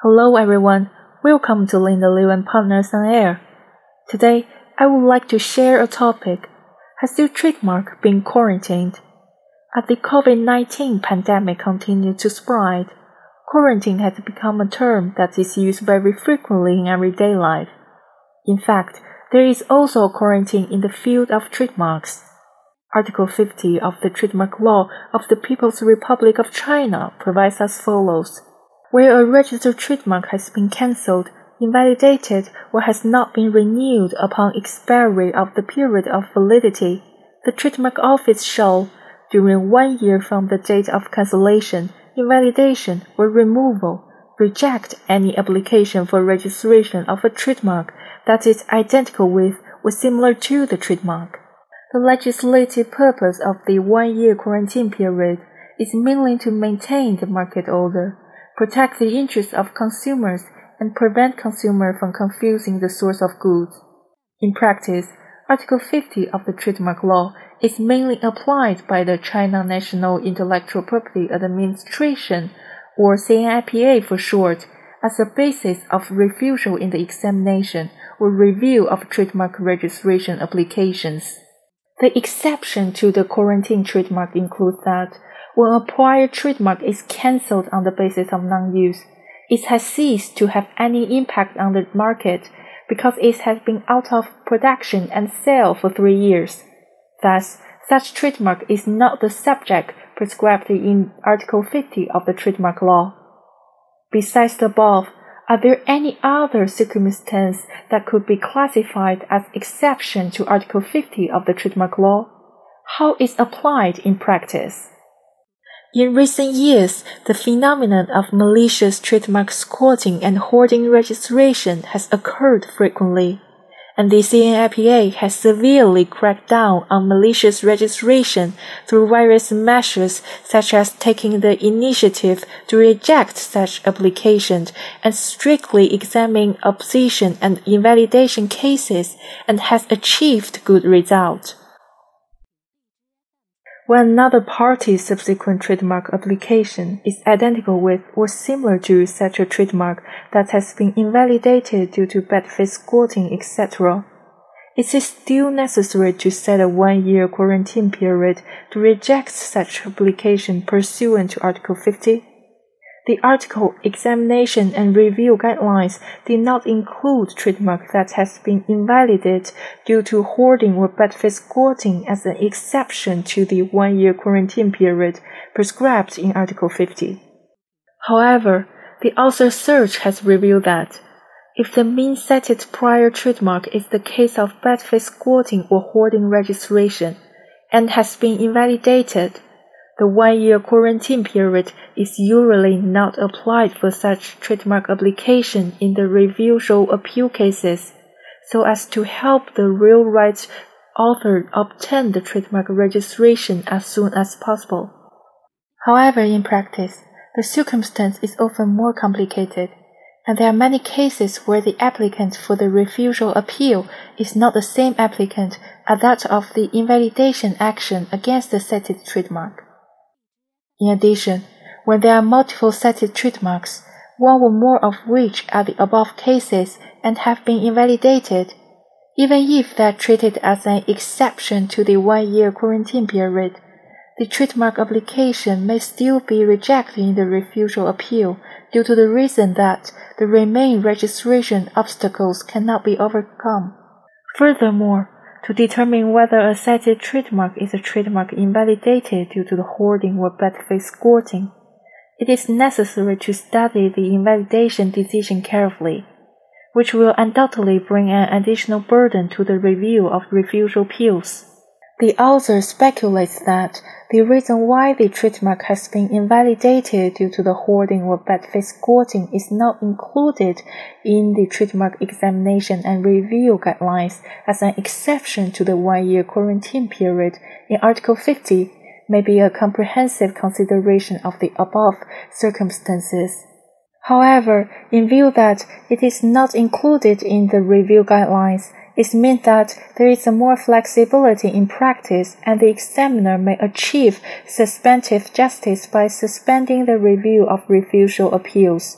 Hello everyone, welcome to Linda Liu and Partners on Air. Today, I would like to share a topic. Has your trademark been quarantined? As the COVID-19 pandemic continues to spread, quarantine has become a term that is used very frequently in everyday life. In fact, there is also a quarantine in the field of trademarks. Article 50 of the Trademark Law of the People's Republic of China provides as follows where a registered trademark has been cancelled, invalidated, or has not been renewed upon expiry of the period of validity, the Trademark Office shall, during one year from the date of cancellation, invalidation, or removal, reject any application for registration of a trademark that is identical with or similar to the trademark. The legislative purpose of the one year quarantine period is mainly to maintain the market order protect the interests of consumers, and prevent consumers from confusing the source of goods. In practice, Article 50 of the Trademark Law is mainly applied by the China National Intellectual Property Administration, or CNIPA for short, as a basis of refusal in the examination or review of trademark registration applications. The exception to the quarantine trademark includes that when a prior trademark is cancelled on the basis of non-use, it has ceased to have any impact on the market because it has been out of production and sale for three years. Thus, such trademark is not the subject prescribed in Article 50 of the Trademark Law. Besides the above, are there any other circumstances that could be classified as exception to Article 50 of the Trademark Law? How is applied in practice? In recent years, the phenomenon of malicious trademark squatting and hoarding registration has occurred frequently, and the CNIPA has severely cracked down on malicious registration through various measures such as taking the initiative to reject such applications and strictly examining opposition and invalidation cases and has achieved good results. When another party's subsequent trademark application is identical with or similar to such a trademark that has been invalidated due to bad faith squatting, etc., it is still necessary to set a one year quarantine period to reject such application pursuant to Article 50. The article Examination and Review Guidelines did not include trademark that has been invalidated due to hoarding or bad faith squatting as an exception to the one-year quarantine period prescribed in Article 50. However, the author search has revealed that if the mean cited prior trademark is the case of bad faith squatting or hoarding registration and has been invalidated, the one-year quarantine period is usually not applied for such trademark application in the refusal appeal cases, so as to help the real rights author obtain the trademark registration as soon as possible. However, in practice, the circumstance is often more complicated, and there are many cases where the applicant for the refusal appeal is not the same applicant as that of the invalidation action against the cited trademark. In addition, when there are multiple cited trademarks, one or more of which are the above cases and have been invalidated, even if they are treated as an exception to the one year quarantine period, the trademark application may still be rejected in the refusal appeal due to the reason that the remaining registration obstacles cannot be overcome. Furthermore, to determine whether a cited trademark is a trademark invalidated due to the hoarding or bad faith squatting. It is necessary to study the invalidation decision carefully, which will undoubtedly bring an additional burden to the review of refusal appeals. The author speculates that the reason why the trademark has been invalidated due to the hoarding or bad faith squatting is not included in the trademark examination and review guidelines as an exception to the one-year quarantine period in Article 50 may be a comprehensive consideration of the above circumstances. However, in view that it is not included in the review guidelines, it means that there is more flexibility in practice and the examiner may achieve substantive justice by suspending the review of refusal appeals.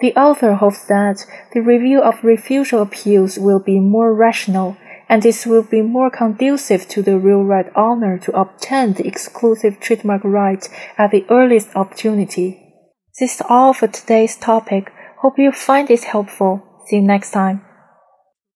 The author hopes that the review of refusal appeals will be more rational and this will be more conducive to the real right owner to obtain the exclusive trademark right at the earliest opportunity. This is all for today's topic. Hope you find this helpful. See you next time.